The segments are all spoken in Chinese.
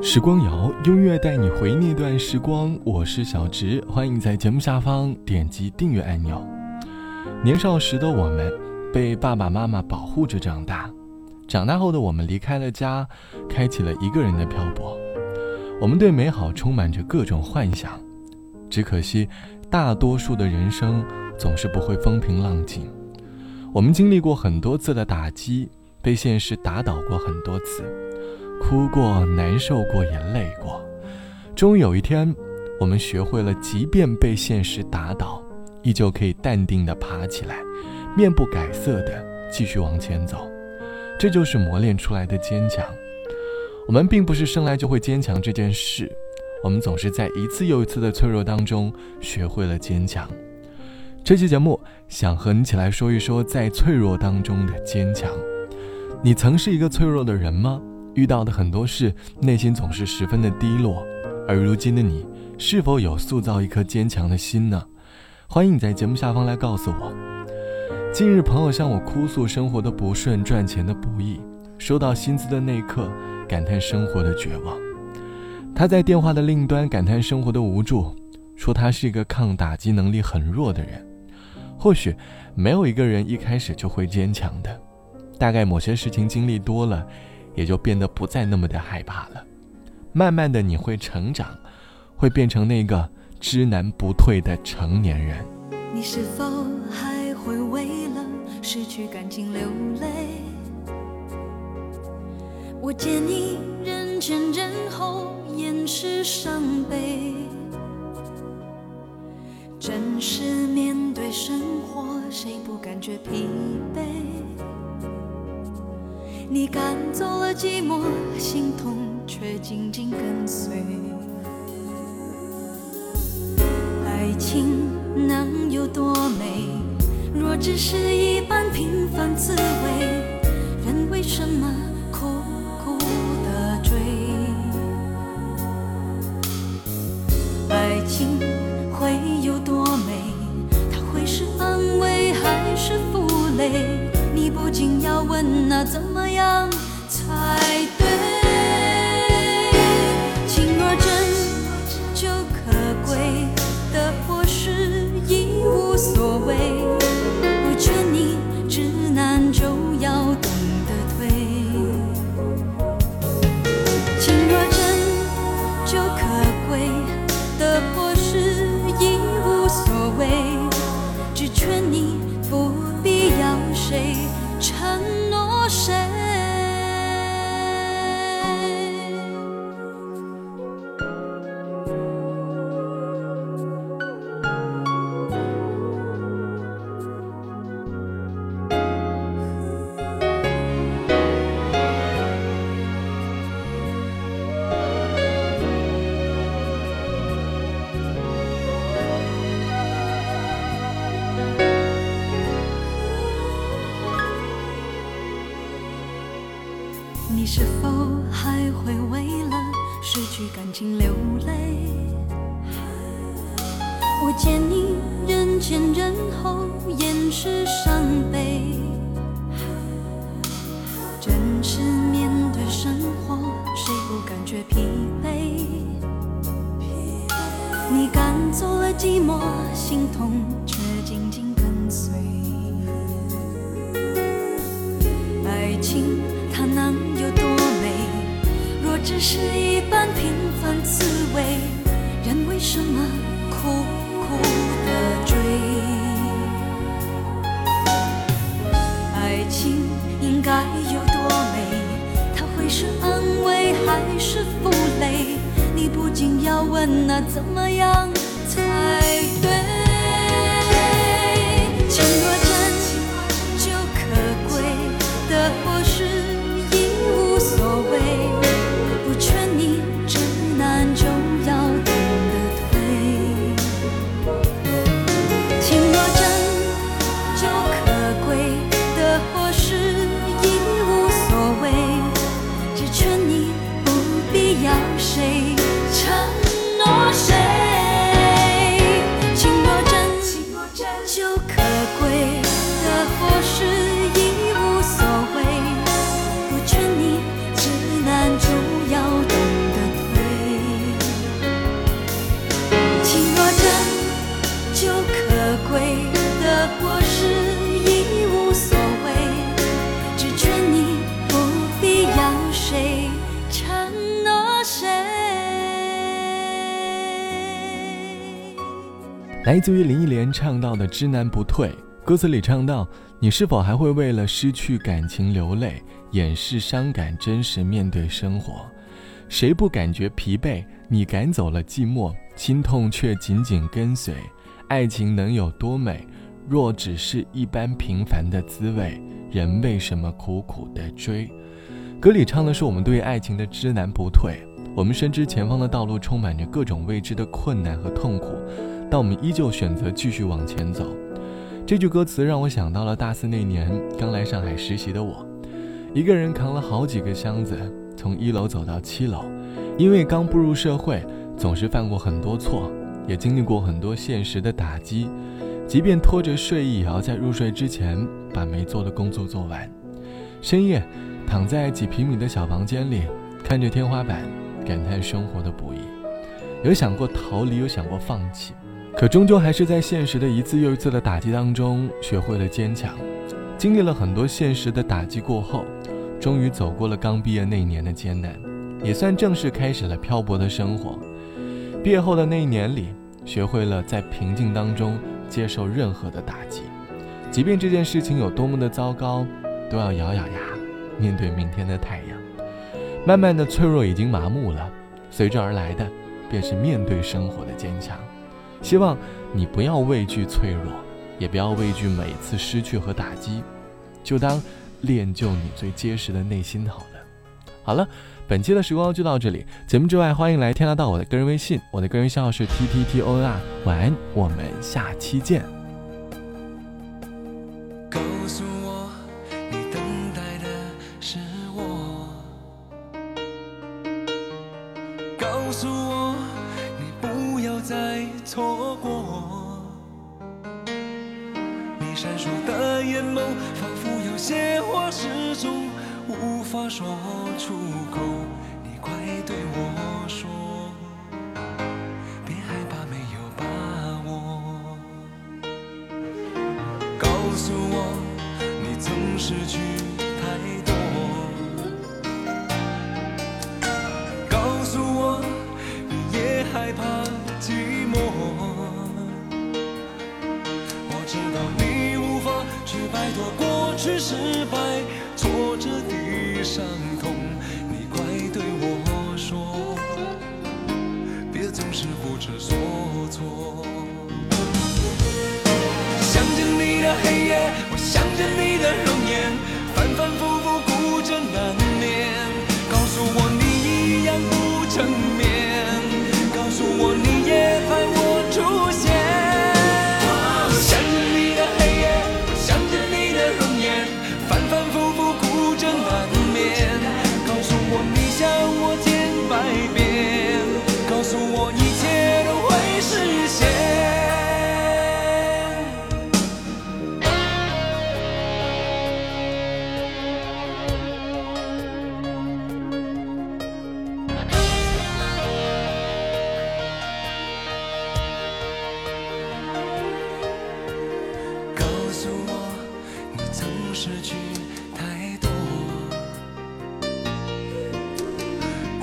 时光谣，音乐带你回那段时光。我是小直，欢迎在节目下方点击订阅按钮。年少时的我们，被爸爸妈妈保护着长大。长大后的我们，离开了家，开启了一个人的漂泊。我们对美好充满着各种幻想，只可惜，大多数的人生总是不会风平浪静。我们经历过很多次的打击，被现实打倒过很多次，哭过、难受过、也累过。终于有一天，我们学会了，即便被现实打倒，依旧可以淡定地爬起来，面不改色地继续往前走。这就是磨练出来的坚强。我们并不是生来就会坚强这件事，我们总是在一次又一次的脆弱当中学会了坚强。这期节目想和你一起来说一说在脆弱当中的坚强。你曾是一个脆弱的人吗？遇到的很多事，内心总是十分的低落。而如今的你，是否有塑造一颗坚强的心呢？欢迎你在节目下方来告诉我。近日，朋友向我哭诉生活的不顺、赚钱的不易，收到薪资的那一刻。感叹生活的绝望，他在电话的另一端感叹生活的无助，说他是一个抗打击能力很弱的人。或许没有一个人一开始就会坚强的，大概某些事情经历多了，也就变得不再那么的害怕了。慢慢的你会成长，会变成那个知难不退的成年人。你是否还会为了失去感情流泪？我见你人前人后掩饰伤悲，真实面对生活，谁不感觉疲惫？你赶走了寂寞心痛却紧紧跟随。爱情能有多美？若只是一般平凡滋味人为什么苦苦的追？爱情会有多美？它会是安慰还是负累？不禁要问，那怎么样才对？你是否还会为了失去感情流泪？我见你人前人后掩饰伤悲，真实面对生活，谁不感觉疲惫？你赶走了寂寞，心痛只是一般平凡滋味，人为什么苦苦的追？爱情应该有多美？它会是安慰还是负累？你不禁要问，那怎么样来自于林忆莲唱到的《知难不退》，歌词里唱到：“你是否还会为了失去感情流泪，掩饰伤感，真实面对生活？谁不感觉疲惫？你赶走了寂寞，心痛却紧紧跟随。爱情能有多美？若只是一般平凡的滋味，人为什么苦苦的追？”歌里唱的是我们对爱情的知难不退。我们深知前方的道路充满着各种未知的困难和痛苦，但我们依旧选择继续往前走。这句歌词让我想到了大四那年刚来上海实习的我，一个人扛了好几个箱子，从一楼走到七楼。因为刚步入社会，总是犯过很多错，也经历过很多现实的打击。即便拖着睡意，也要在入睡之前把没做的工作做完。深夜，躺在几平米的小房间里，看着天花板。感叹生活的不易，有想过逃离，有想过放弃，可终究还是在现实的一次又一次的打击当中，学会了坚强。经历了很多现实的打击过后，终于走过了刚毕业那一年的艰难，也算正式开始了漂泊的生活。毕业后的那一年里，学会了在平静当中接受任何的打击，即便这件事情有多么的糟糕，都要咬咬牙，面对明天的太阳。慢慢的脆弱已经麻木了，随之而来的便是面对生活的坚强。希望你不要畏惧脆弱，也不要畏惧每次失去和打击，就当练就你最结实的内心好了。好了，本期的时光就到这里。节目之外，欢迎来添加到我的个人微信，我的个人信号是 t t t o n r。晚安，我们下期见。诉我，你不要再错过，你闪烁的眼眸，仿佛有些话始终无法说出口。摆脱过去失败、挫折的伤痛，你快对我说，别总是不知所措。想着你的黑夜，我想着你的总失去太多，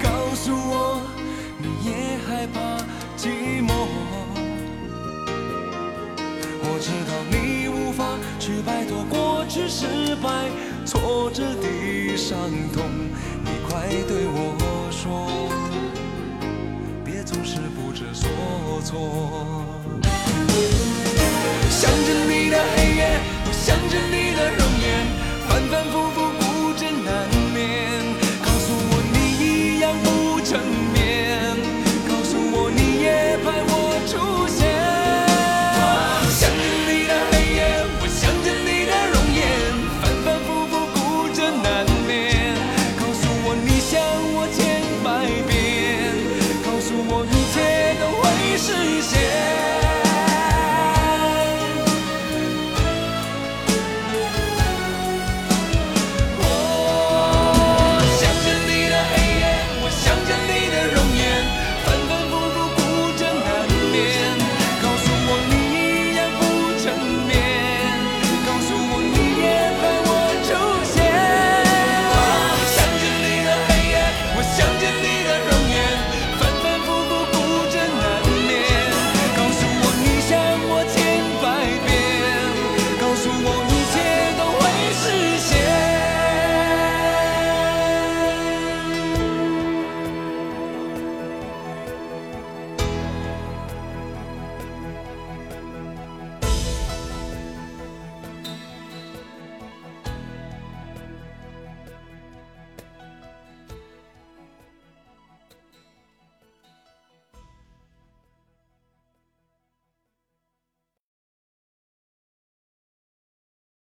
告诉我你也害怕寂寞。我知道你无法去摆脱过去失败挫折的伤痛，你快对我说，别总是不知所措。想着你的。